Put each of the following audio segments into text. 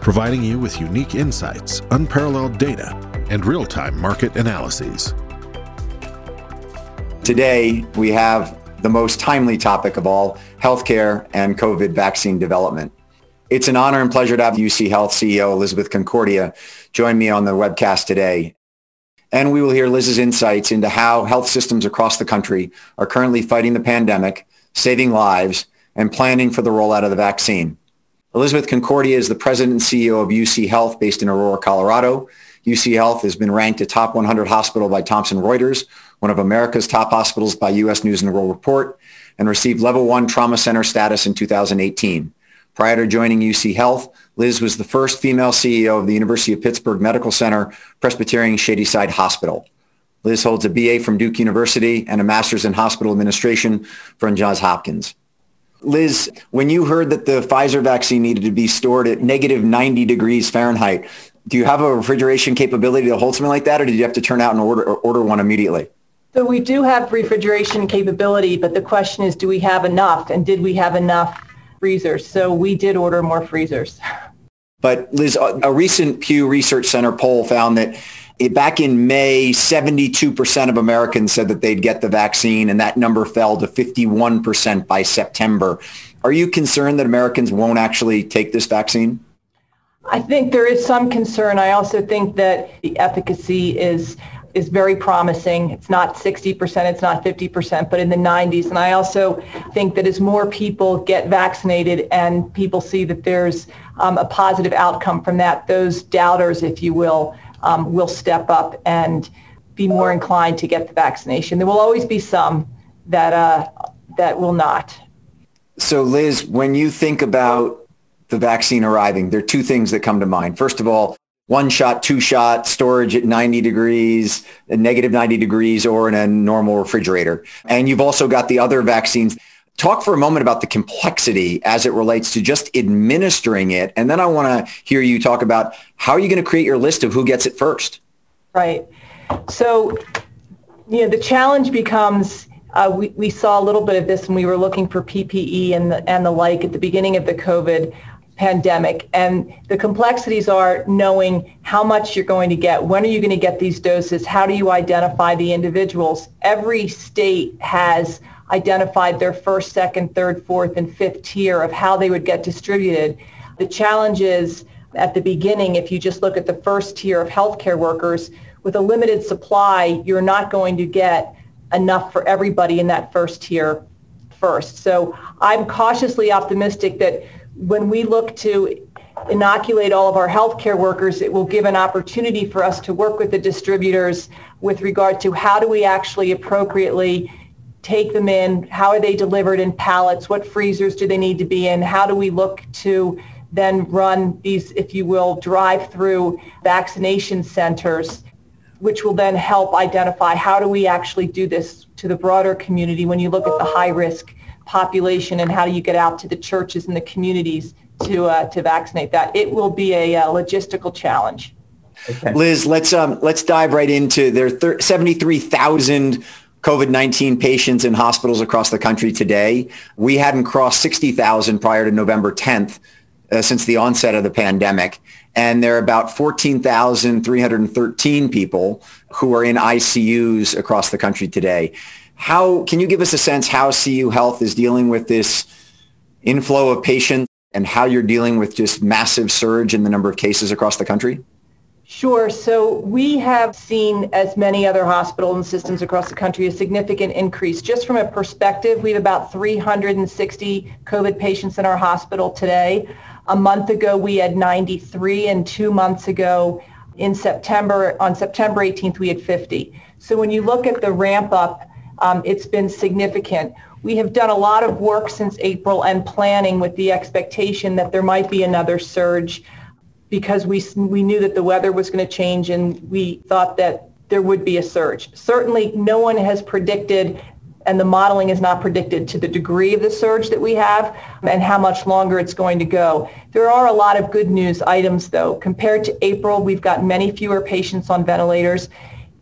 providing you with unique insights, unparalleled data, and real time market analyses. Today, we have the most timely topic of all healthcare and COVID vaccine development. It's an honor and pleasure to have UC Health CEO Elizabeth Concordia join me on the webcast today. And we will hear Liz's insights into how health systems across the country are currently fighting the pandemic, saving lives, and planning for the rollout of the vaccine. Elizabeth Concordia is the president and CEO of UC Health based in Aurora, Colorado. UC Health has been ranked a top 100 hospital by Thomson Reuters, one of America's top hospitals by U.S. News and World Report, and received level one trauma center status in 2018. Prior to joining UC Health, Liz was the first female CEO of the University of Pittsburgh Medical Center Presbyterian Shadyside Hospital. Liz holds a BA from Duke University and a master's in hospital administration from Johns Hopkins. Liz, when you heard that the Pfizer vaccine needed to be stored at negative 90 degrees Fahrenheit, do you have a refrigeration capability to hold something like that, or did you have to turn out and order, order one immediately? So we do have refrigeration capability, but the question is, do we have enough, and did we have enough freezers? So we did order more freezers. But Liz, a recent Pew Research Center poll found that it, back in May, 72% of Americans said that they'd get the vaccine, and that number fell to 51% by September. Are you concerned that Americans won't actually take this vaccine? I think there is some concern. I also think that the efficacy is is very promising. It's not 60%, it's not 50%, but in the 90s. And I also think that as more people get vaccinated and people see that there's um, a positive outcome from that, those doubters, if you will, um, will step up and be more inclined to get the vaccination. There will always be some that uh, that will not. So, Liz, when you think about the vaccine arriving, there are two things that come to mind. First of all, one shot, two shot, storage at 90 degrees, negative 90 degrees, or in a normal refrigerator. And you've also got the other vaccines. Talk for a moment about the complexity as it relates to just administering it. And then I want to hear you talk about how are you going to create your list of who gets it first? Right. So, you know, the challenge becomes uh, we, we saw a little bit of this when we were looking for PPE and the, and the like at the beginning of the COVID pandemic. And the complexities are knowing how much you're going to get, when are you going to get these doses, how do you identify the individuals. Every state has identified their first, second, third, fourth, and fifth tier of how they would get distributed. The challenge is at the beginning, if you just look at the first tier of healthcare workers, with a limited supply, you're not going to get enough for everybody in that first tier first. So I'm cautiously optimistic that when we look to inoculate all of our healthcare workers, it will give an opportunity for us to work with the distributors with regard to how do we actually appropriately take them in? How are they delivered in pallets? What freezers do they need to be in? How do we look to then run these, if you will, drive-through vaccination centers, which will then help identify how do we actually do this to the broader community when you look at the high-risk population and how do you get out to the churches and the communities to, uh, to vaccinate that. It will be a uh, logistical challenge. Okay. Liz, let's um, let's dive right into there. Thir- Seventy-three thousand COVID-19 patients in hospitals across the country today. We hadn't crossed 60,000 prior to November 10th uh, since the onset of the pandemic. And there are about 14,313 people who are in ICUs across the country today. How can you give us a sense how CU Health is dealing with this inflow of patients and how you're dealing with just massive surge in the number of cases across the country? Sure. So we have seen, as many other hospitals and systems across the country, a significant increase. Just from a perspective, we have about 360 COVID patients in our hospital today. A month ago, we had 93, and two months ago, in September, on September 18th, we had 50. So when you look at the ramp up, um, it's been significant. We have done a lot of work since April and planning with the expectation that there might be another surge because we, we knew that the weather was going to change and we thought that there would be a surge. Certainly no one has predicted and the modeling is not predicted to the degree of the surge that we have and how much longer it's going to go. There are a lot of good news items though. Compared to April, we've got many fewer patients on ventilators.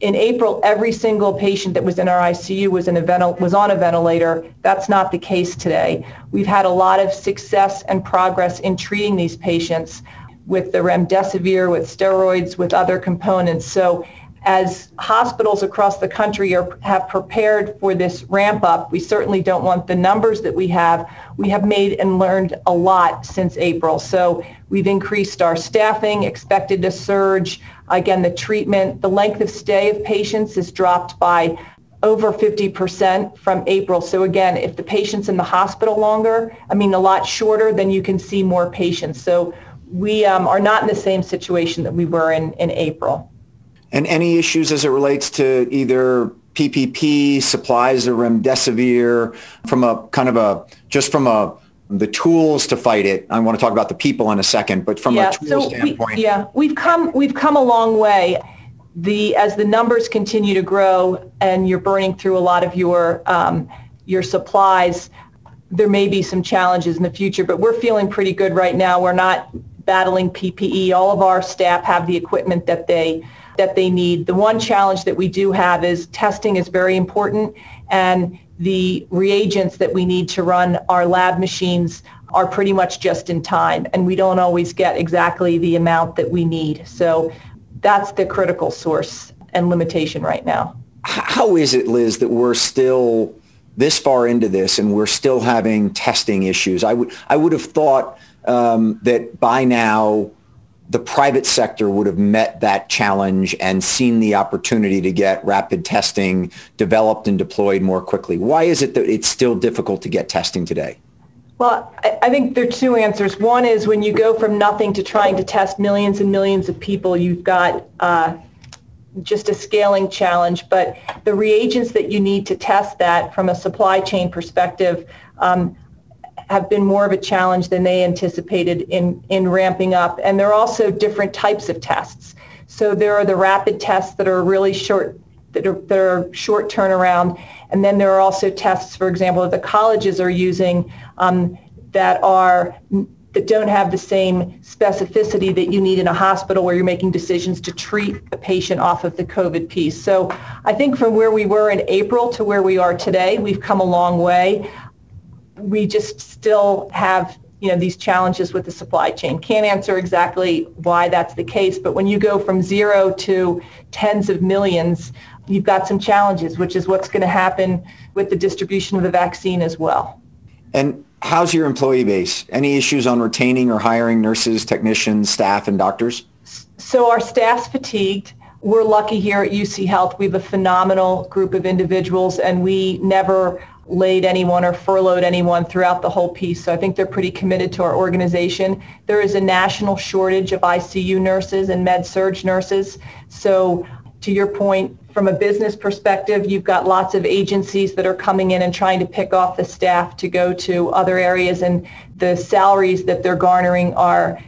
In April, every single patient that was in our ICU was, in a ventil- was on a ventilator. That's not the case today. We've had a lot of success and progress in treating these patients with the remdesivir, with steroids, with other components. So as hospitals across the country are, have prepared for this ramp up, we certainly don't want the numbers that we have. We have made and learned a lot since April. So we've increased our staffing, expected to surge. Again, the treatment, the length of stay of patients is dropped by over 50% from April. So again, if the patient's in the hospital longer, I mean a lot shorter, then you can see more patients. So we um, are not in the same situation that we were in, in April. And any issues as it relates to either PPP, supplies of remdesivir, from a kind of a, just from a, the tools to fight it. I want to talk about the people in a second, but from yeah, a tool so standpoint. We, yeah, we've come, we've come a long way. The, as the numbers continue to grow and you're burning through a lot of your, um, your supplies, there may be some challenges in the future, but we're feeling pretty good right now. We're not battling PPE. All of our staff have the equipment that they that they need. The one challenge that we do have is testing is very important and the reagents that we need to run our lab machines are pretty much just in time and we don't always get exactly the amount that we need. So that's the critical source and limitation right now. How is it, Liz, that we're still this far into this and we're still having testing issues? I would I would have thought um, that by now the private sector would have met that challenge and seen the opportunity to get rapid testing developed and deployed more quickly. Why is it that it's still difficult to get testing today? Well, I think there are two answers. One is when you go from nothing to trying to test millions and millions of people, you've got uh, just a scaling challenge. But the reagents that you need to test that from a supply chain perspective um, have been more of a challenge than they anticipated in, in ramping up. And there are also different types of tests. So there are the rapid tests that are really short, that are, that are short turnaround. And then there are also tests, for example, that the colleges are using um, that are that don't have the same specificity that you need in a hospital where you're making decisions to treat a patient off of the COVID piece. So I think from where we were in April to where we are today, we've come a long way we just still have you know these challenges with the supply chain. Can't answer exactly why that's the case, but when you go from zero to tens of millions, you've got some challenges, which is what's going to happen with the distribution of the vaccine as well. And how's your employee base? Any issues on retaining or hiring nurses, technicians, staff, and doctors? So our staff's fatigued. We're lucky here at UC Health. We have a phenomenal group of individuals, and we never laid anyone or furloughed anyone throughout the whole piece. So I think they're pretty committed to our organization. There is a national shortage of ICU nurses and med surg nurses. So to your point, from a business perspective, you've got lots of agencies that are coming in and trying to pick off the staff to go to other areas and the salaries that they're garnering are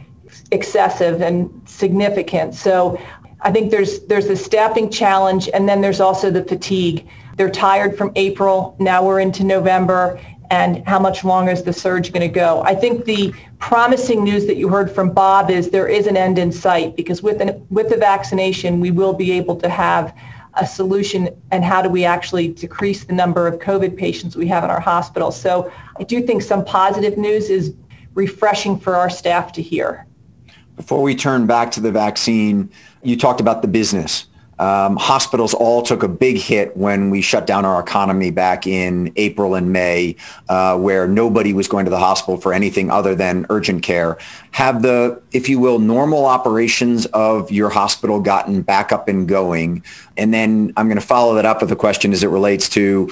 excessive and significant. So I think there's there's the staffing challenge and then there's also the fatigue they're tired from April. Now we're into November. And how much longer is the surge going to go? I think the promising news that you heard from Bob is there is an end in sight because with, an, with the vaccination, we will be able to have a solution and how do we actually decrease the number of COVID patients we have in our hospitals. So I do think some positive news is refreshing for our staff to hear. Before we turn back to the vaccine, you talked about the business. Um, hospitals all took a big hit when we shut down our economy back in April and May, uh, where nobody was going to the hospital for anything other than urgent care. Have the, if you will, normal operations of your hospital gotten back up and going? And then I'm going to follow that up with a question as it relates to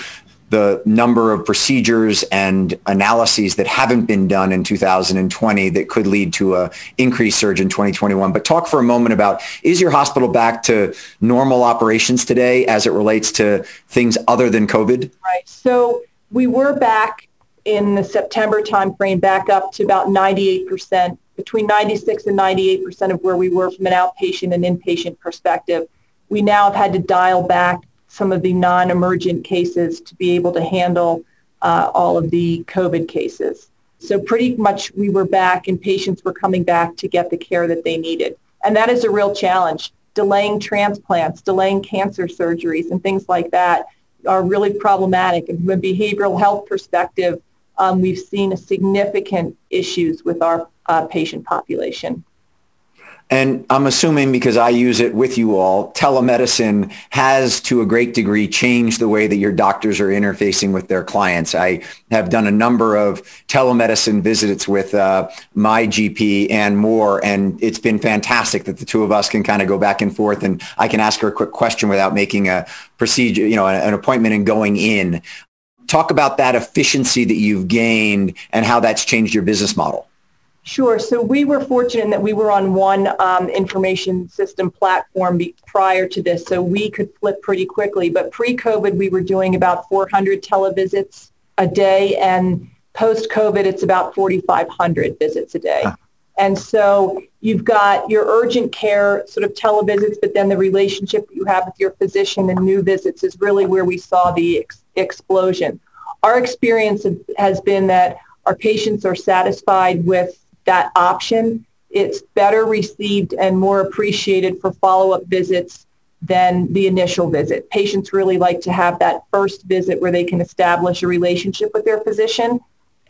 the number of procedures and analyses that haven't been done in 2020 that could lead to a increased surge in 2021. But talk for a moment about is your hospital back to normal operations today as it relates to things other than COVID? Right. So we were back in the September timeframe back up to about 98% between 96 and 98 percent of where we were from an outpatient and inpatient perspective. We now have had to dial back some of the non-emergent cases to be able to handle uh, all of the COVID cases. So pretty much we were back and patients were coming back to get the care that they needed. And that is a real challenge. Delaying transplants, delaying cancer surgeries and things like that are really problematic. And from a behavioral health perspective, um, we've seen significant issues with our uh, patient population. And I'm assuming because I use it with you all, telemedicine has to a great degree changed the way that your doctors are interfacing with their clients. I have done a number of telemedicine visits with uh, my GP and more, and it's been fantastic that the two of us can kind of go back and forth and I can ask her a quick question without making a procedure, you know, an appointment and going in. Talk about that efficiency that you've gained and how that's changed your business model. Sure. So we were fortunate in that we were on one um, information system platform be- prior to this, so we could flip pretty quickly. But pre-COVID, we were doing about 400 televisits a day, and post-COVID, it's about 4,500 visits a day. Huh. And so you've got your urgent care sort of televisits, but then the relationship you have with your physician and new visits is really where we saw the ex- explosion. Our experience has been that our patients are satisfied with that option, it's better received and more appreciated for follow-up visits than the initial visit. Patients really like to have that first visit where they can establish a relationship with their physician,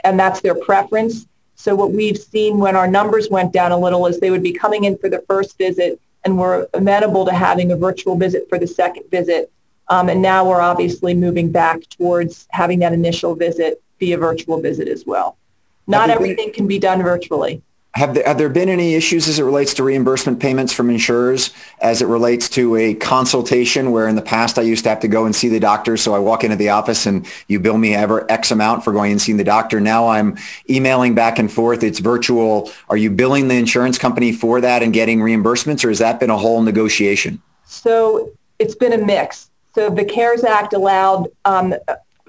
and that's their preference. So what we've seen when our numbers went down a little is they would be coming in for the first visit and were amenable to having a virtual visit for the second visit. Um, and now we're obviously moving back towards having that initial visit be a virtual visit as well. Not everything been, can be done virtually. Have there, have there been any issues as it relates to reimbursement payments from insurers as it relates to a consultation where in the past I used to have to go and see the doctor. So I walk into the office and you bill me ever X amount for going and seeing the doctor. Now I'm emailing back and forth. It's virtual. Are you billing the insurance company for that and getting reimbursements or has that been a whole negotiation? So it's been a mix. So the CARES Act allowed um,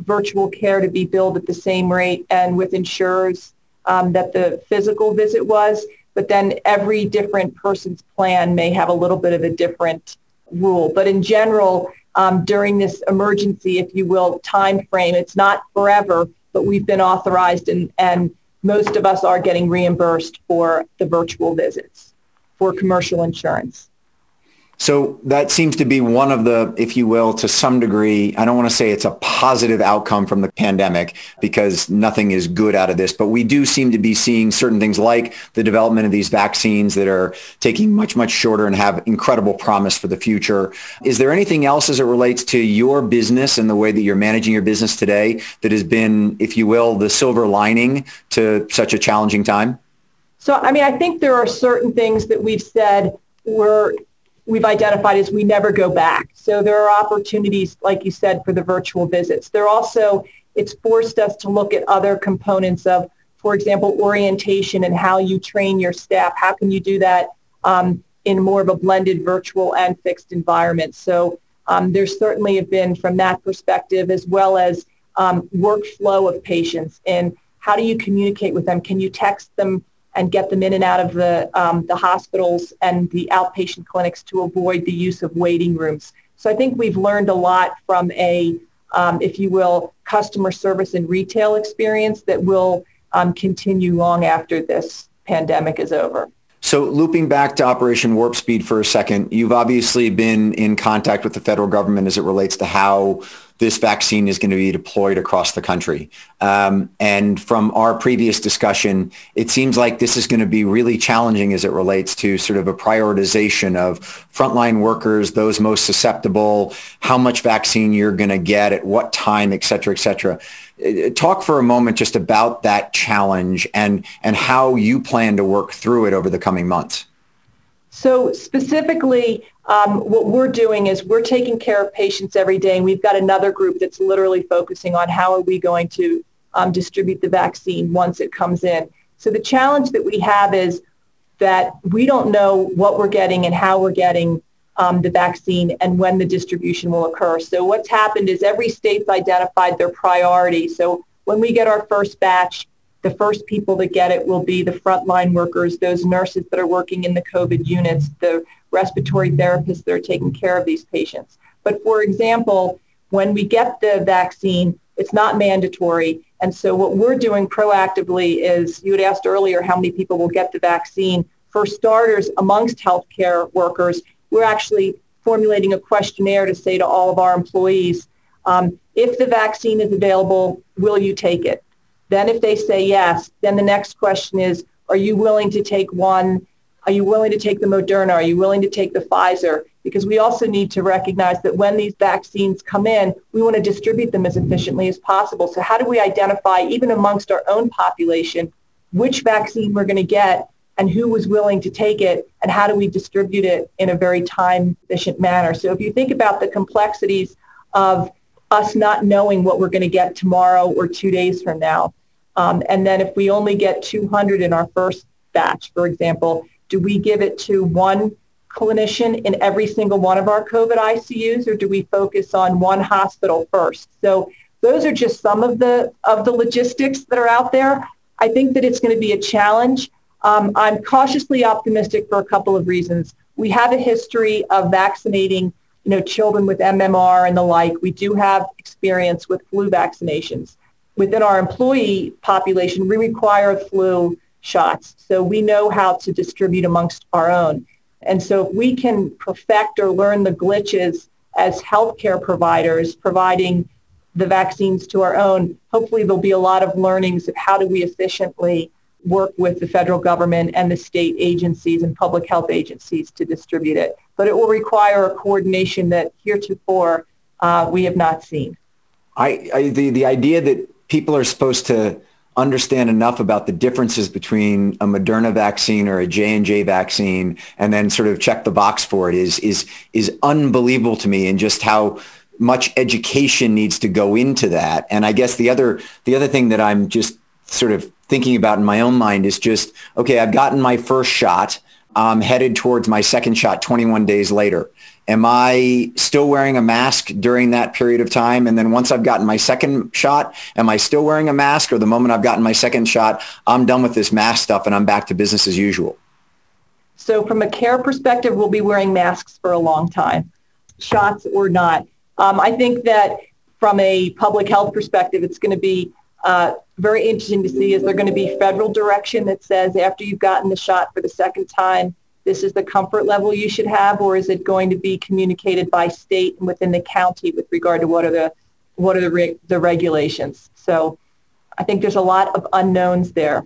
virtual care to be billed at the same rate and with insurers um, that the physical visit was, but then every different person's plan may have a little bit of a different rule. But in general, um, during this emergency, if you will, time frame, it's not forever, but we've been authorized and, and most of us are getting reimbursed for the virtual visits for commercial insurance. So that seems to be one of the, if you will, to some degree, I don't want to say it's a positive outcome from the pandemic because nothing is good out of this, but we do seem to be seeing certain things like the development of these vaccines that are taking much, much shorter and have incredible promise for the future. Is there anything else as it relates to your business and the way that you're managing your business today that has been, if you will, the silver lining to such a challenging time? So, I mean, I think there are certain things that we've said were we've identified is we never go back. So there are opportunities, like you said, for the virtual visits. There also, it's forced us to look at other components of, for example, orientation and how you train your staff. How can you do that um, in more of a blended virtual and fixed environment? So um, there certainly have been from that perspective as well as um, workflow of patients and how do you communicate with them? Can you text them and get them in and out of the, um, the hospitals and the outpatient clinics to avoid the use of waiting rooms. So I think we've learned a lot from a, um, if you will, customer service and retail experience that will um, continue long after this pandemic is over. So looping back to Operation Warp Speed for a second, you've obviously been in contact with the federal government as it relates to how this vaccine is going to be deployed across the country. Um, and from our previous discussion, it seems like this is going to be really challenging as it relates to sort of a prioritization of frontline workers, those most susceptible, how much vaccine you're going to get at what time, et cetera, et cetera. Talk for a moment just about that challenge and, and how you plan to work through it over the coming months. So specifically, um, what we're doing is we're taking care of patients every day, and we've got another group that's literally focusing on how are we going to um, distribute the vaccine once it comes in. So the challenge that we have is that we don't know what we're getting and how we're getting um, the vaccine and when the distribution will occur. So what's happened is every state's identified their priority. So when we get our first batch, the first people that get it will be the frontline workers, those nurses that are working in the COVID units, the respiratory therapists that are taking care of these patients. But for example, when we get the vaccine, it's not mandatory. And so what we're doing proactively is, you had asked earlier how many people will get the vaccine. For starters, amongst healthcare workers, we're actually formulating a questionnaire to say to all of our employees, um, if the vaccine is available, will you take it? Then if they say yes, then the next question is, are you willing to take one? Are you willing to take the Moderna? Are you willing to take the Pfizer? Because we also need to recognize that when these vaccines come in, we want to distribute them as efficiently as possible. So how do we identify, even amongst our own population, which vaccine we're going to get and who was willing to take it and how do we distribute it in a very time efficient manner. So if you think about the complexities of us not knowing what we're going to get tomorrow or two days from now, um, and then if we only get 200 in our first batch, for example, do we give it to one clinician in every single one of our COVID ICUs or do we focus on one hospital first? So those are just some of the of the logistics that are out there. I think that it's going to be a challenge. Um, I'm cautiously optimistic for a couple of reasons. We have a history of vaccinating, you know, children with MMR and the like. We do have experience with flu vaccinations. Within our employee population, we require flu shots, so we know how to distribute amongst our own. And so if we can perfect or learn the glitches as healthcare providers providing the vaccines to our own, hopefully there'll be a lot of learnings of how do we efficiently work with the federal government and the state agencies and public health agencies to distribute it. But it will require a coordination that heretofore uh, we have not seen. I, I, the, the idea that people are supposed to understand enough about the differences between a Moderna vaccine or a J&J vaccine and then sort of check the box for it is is is unbelievable to me and just how much education needs to go into that. And I guess the other the other thing that I'm just sort of thinking about in my own mind is just okay, I've gotten my first shot. I'm headed towards my second shot 21 days later. Am I still wearing a mask during that period of time? And then once I've gotten my second shot, am I still wearing a mask? Or the moment I've gotten my second shot, I'm done with this mask stuff and I'm back to business as usual? So from a care perspective, we'll be wearing masks for a long time, shots or not. Um, I think that from a public health perspective, it's going to be uh, very interesting to see is there going to be federal direction that says after you've gotten the shot for the second time, this is the comfort level you should have, or is it going to be communicated by state and within the county with regard to what are the what are the re- the regulations? So I think there's a lot of unknowns there.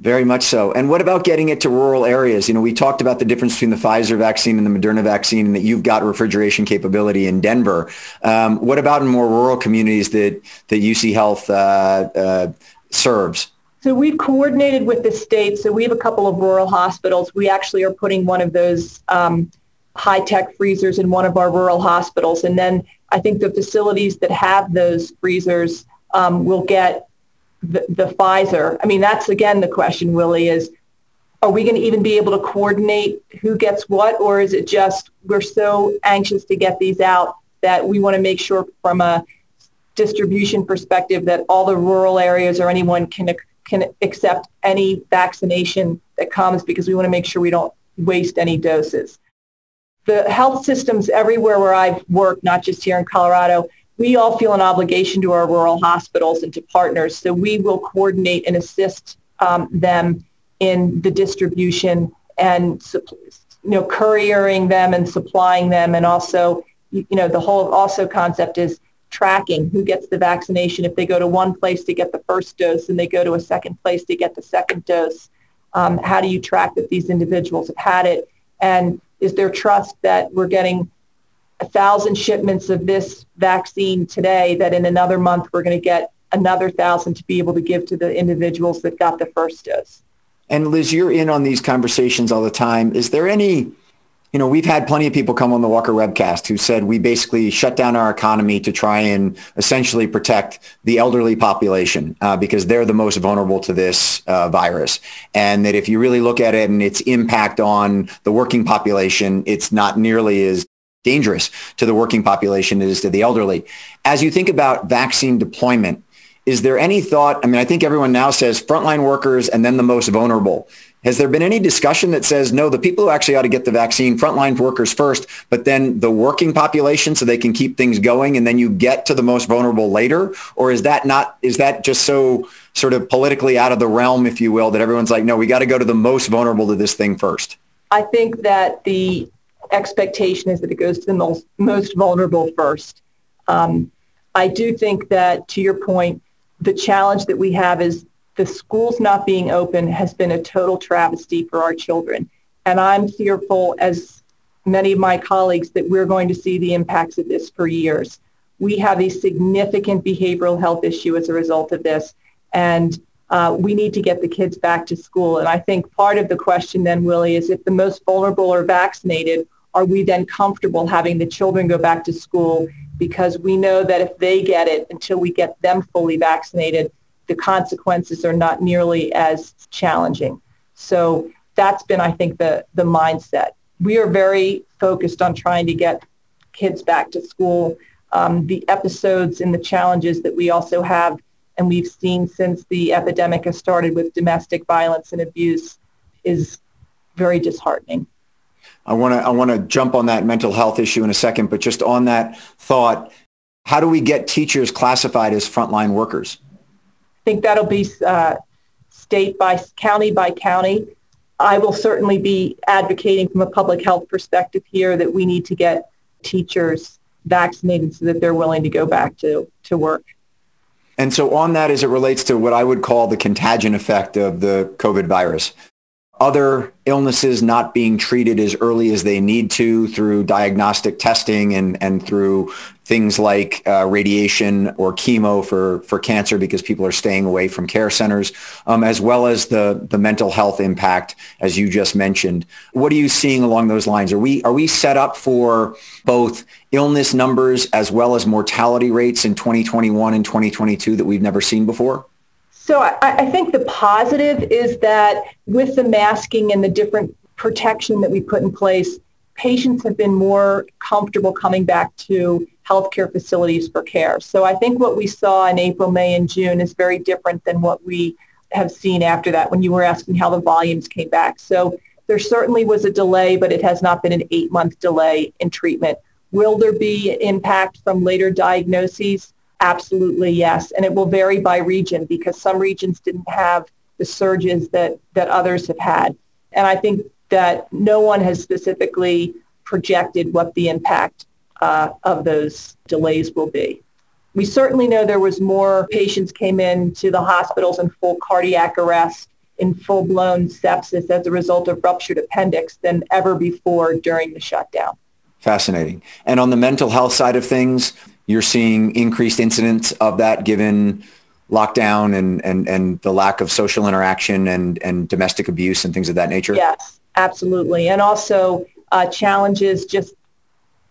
Very much so. And what about getting it to rural areas? You know, we talked about the difference between the Pfizer vaccine and the Moderna vaccine and that you've got refrigeration capability in Denver. Um, what about in more rural communities that, that UC Health uh, uh, serves? So we've coordinated with the state. So we have a couple of rural hospitals. We actually are putting one of those um, high-tech freezers in one of our rural hospitals. And then I think the facilities that have those freezers um, will get the, the Pfizer. I mean, that's again the question, Willy, is are we going to even be able to coordinate who gets what, or is it just we're so anxious to get these out that we want to make sure from a distribution perspective that all the rural areas or anyone can can accept any vaccination that comes because we want to make sure we don't waste any doses. The health systems everywhere where I've worked, not just here in Colorado, we all feel an obligation to our rural hospitals and to partners. So we will coordinate and assist um, them in the distribution and you know couriering them and supplying them and also you know the whole also concept is tracking who gets the vaccination if they go to one place to get the first dose and they go to a second place to get the second dose. Um, how do you track that these individuals have had it? And is there trust that we're getting a thousand shipments of this vaccine today that in another month we're going to get another thousand to be able to give to the individuals that got the first dose? And Liz, you're in on these conversations all the time. Is there any you know, we've had plenty of people come on the Walker webcast who said we basically shut down our economy to try and essentially protect the elderly population uh, because they're the most vulnerable to this uh, virus. And that if you really look at it and its impact on the working population, it's not nearly as dangerous to the working population as to the elderly. As you think about vaccine deployment, is there any thought? I mean, I think everyone now says frontline workers and then the most vulnerable. Has there been any discussion that says, no, the people who actually ought to get the vaccine, frontline workers first, but then the working population so they can keep things going and then you get to the most vulnerable later? Or is that not, is that just so sort of politically out of the realm, if you will, that everyone's like, no, we got to go to the most vulnerable to this thing first? I think that the expectation is that it goes to the most, most vulnerable first. Um, I do think that, to your point, the challenge that we have is the schools not being open has been a total travesty for our children. And I'm fearful, as many of my colleagues, that we're going to see the impacts of this for years. We have a significant behavioral health issue as a result of this. And uh, we need to get the kids back to school. And I think part of the question then, Willy, is if the most vulnerable are vaccinated, are we then comfortable having the children go back to school? Because we know that if they get it until we get them fully vaccinated, the consequences are not nearly as challenging. So that's been, I think, the, the mindset. We are very focused on trying to get kids back to school. Um, the episodes and the challenges that we also have and we've seen since the epidemic has started with domestic violence and abuse is very disheartening. I want to I want to jump on that mental health issue in a second, but just on that thought, how do we get teachers classified as frontline workers? I think that'll be uh, state by county by county. I will certainly be advocating from a public health perspective here that we need to get teachers vaccinated so that they're willing to go back to, to work. And so on that, as it relates to what I would call the contagion effect of the COVID virus, other illnesses not being treated as early as they need to through diagnostic testing and, and through things like uh, radiation or chemo for, for cancer because people are staying away from care centers, um, as well as the, the mental health impact, as you just mentioned. What are you seeing along those lines? Are we, are we set up for both illness numbers as well as mortality rates in 2021 and 2022 that we've never seen before? So I, I think the positive is that with the masking and the different protection that we put in place, patients have been more comfortable coming back to healthcare facilities for care. So I think what we saw in April, May, and June is very different than what we have seen after that when you were asking how the volumes came back. So there certainly was a delay, but it has not been an eight-month delay in treatment. Will there be impact from later diagnoses? Absolutely, yes. And it will vary by region because some regions didn't have the surges that, that others have had. And I think that no one has specifically projected what the impact uh, of those delays will be. We certainly know there was more patients came in to the hospitals in full cardiac arrest, in full-blown sepsis as a result of ruptured appendix than ever before during the shutdown. Fascinating. And on the mental health side of things, you're seeing increased incidents of that given lockdown and, and, and the lack of social interaction and, and domestic abuse and things of that nature? Yes, absolutely. And also uh, challenges just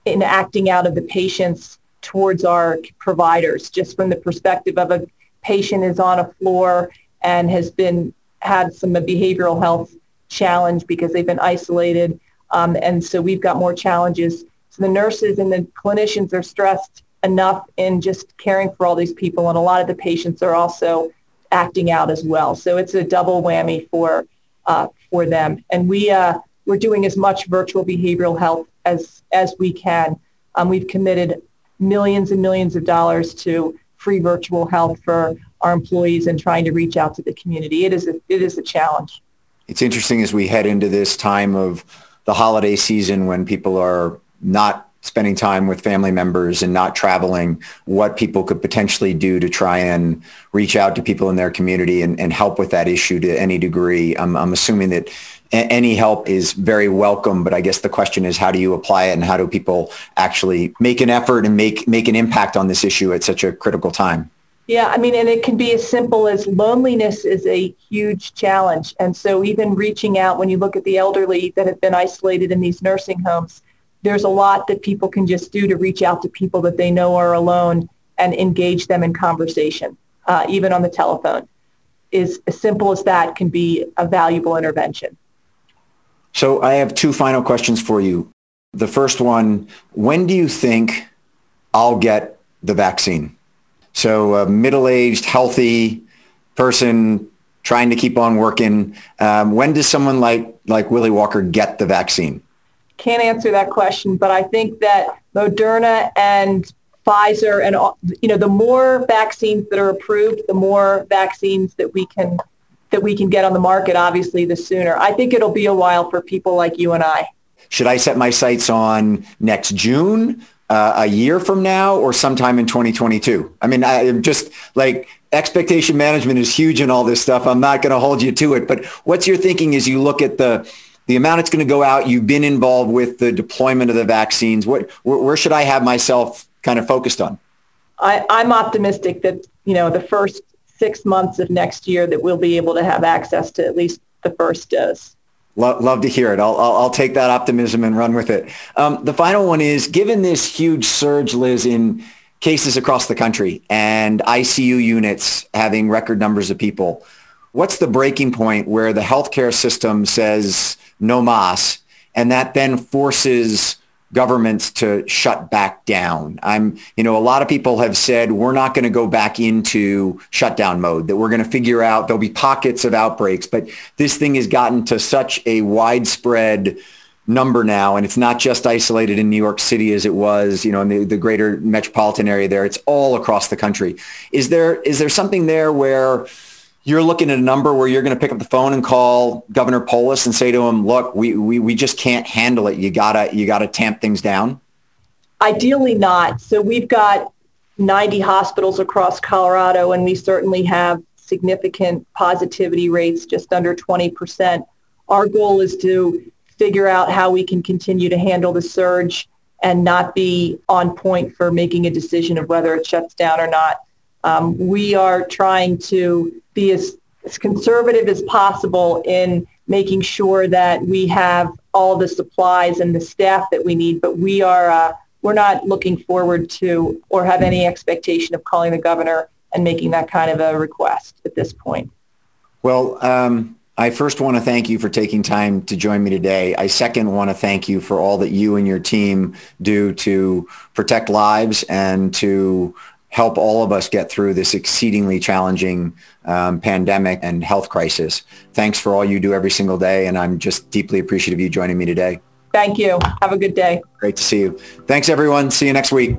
in acting out of the patients towards our providers, just from the perspective of a patient is on a floor and has been had some behavioral health challenge because they've been isolated. Um, and so we've got more challenges. So the nurses and the clinicians are stressed enough in just caring for all these people. And a lot of the patients are also acting out as well. So it's a double whammy for, uh, for them. And we, uh, we're doing as much virtual behavioral health as, as we can. Um, we've committed millions and millions of dollars to free virtual health for our employees and trying to reach out to the community. It is a, it is a challenge. It's interesting as we head into this time of the holiday season when people are not spending time with family members and not traveling, what people could potentially do to try and reach out to people in their community and, and help with that issue to any degree. I'm, I'm assuming that any help is very welcome, but I guess the question is how do you apply it and how do people actually make an effort and make, make an impact on this issue at such a critical time? Yeah, I mean, and it can be as simple as loneliness is a huge challenge. And so even reaching out when you look at the elderly that have been isolated in these nursing homes, there's a lot that people can just do to reach out to people that they know are alone and engage them in conversation, uh, even on the telephone. Is as simple as that can be a valuable intervention. So I have two final questions for you. The first one, when do you think I'll get the vaccine? So a middle-aged, healthy person trying to keep on working. Um, when does someone like, like Willy Walker get the vaccine? Can't answer that question, but I think that Moderna and Pfizer and you know the more vaccines that are approved, the more vaccines that we can that we can get on the market. Obviously, the sooner. I think it'll be a while for people like you and I. Should I set my sights on next June, uh, a year from now, or sometime in 2022? I mean, I am just like expectation management is huge in all this stuff. I'm not going to hold you to it, but what's your thinking as you look at the the amount it's going to go out? You've been involved with the deployment of the vaccines. What where, where should I have myself kind of focused on? I, I'm optimistic that, you know, the first six months of next year that we'll be able to have access to at least the first dose. Love, love to hear it. I'll, I'll, I'll, take that optimism and run with it. Um, the final one is, given this huge surge, Liz, in cases across the country and ICU units having record numbers of people, what's the breaking point where the healthcare system says no mas, and that then forces governments to shut back down. I'm, you know, a lot of people have said we're not going to go back into shutdown mode, that we're going to figure out there'll be pockets of outbreaks, but this thing has gotten to such a widespread number now, and it's not just isolated in New York City as it was, you know, in the, the greater metropolitan area there. It's all across the country. Is there, is there something there where you're looking at a number where you're going to pick up the phone and call Governor Polis and say to him, look, we, we, we just can't handle it. You gotta, you gotta tamp things down? Ideally not. So we've got 90 hospitals across Colorado and we certainly have significant positivity rates, just under 20%. Our goal is to figure out how we can continue to handle the surge and not be on point for making a decision of whether it shuts down or not. Um, we are trying to be as, as conservative as possible in making sure that we have all the supplies and the staff that we need, but we are uh, we're not looking forward to or have any expectation of calling the governor and making that kind of a request at this point. Well, um, I first want to thank you for taking time to join me today. I second want to thank you for all that you and your team do to protect lives and to help all of us get through this exceedingly challenging um, pandemic and health crisis. Thanks for all you do every single day, and I'm just deeply appreciative of you joining me today. Thank you. Have a good day. Great to see you. Thanks, everyone. See you next week.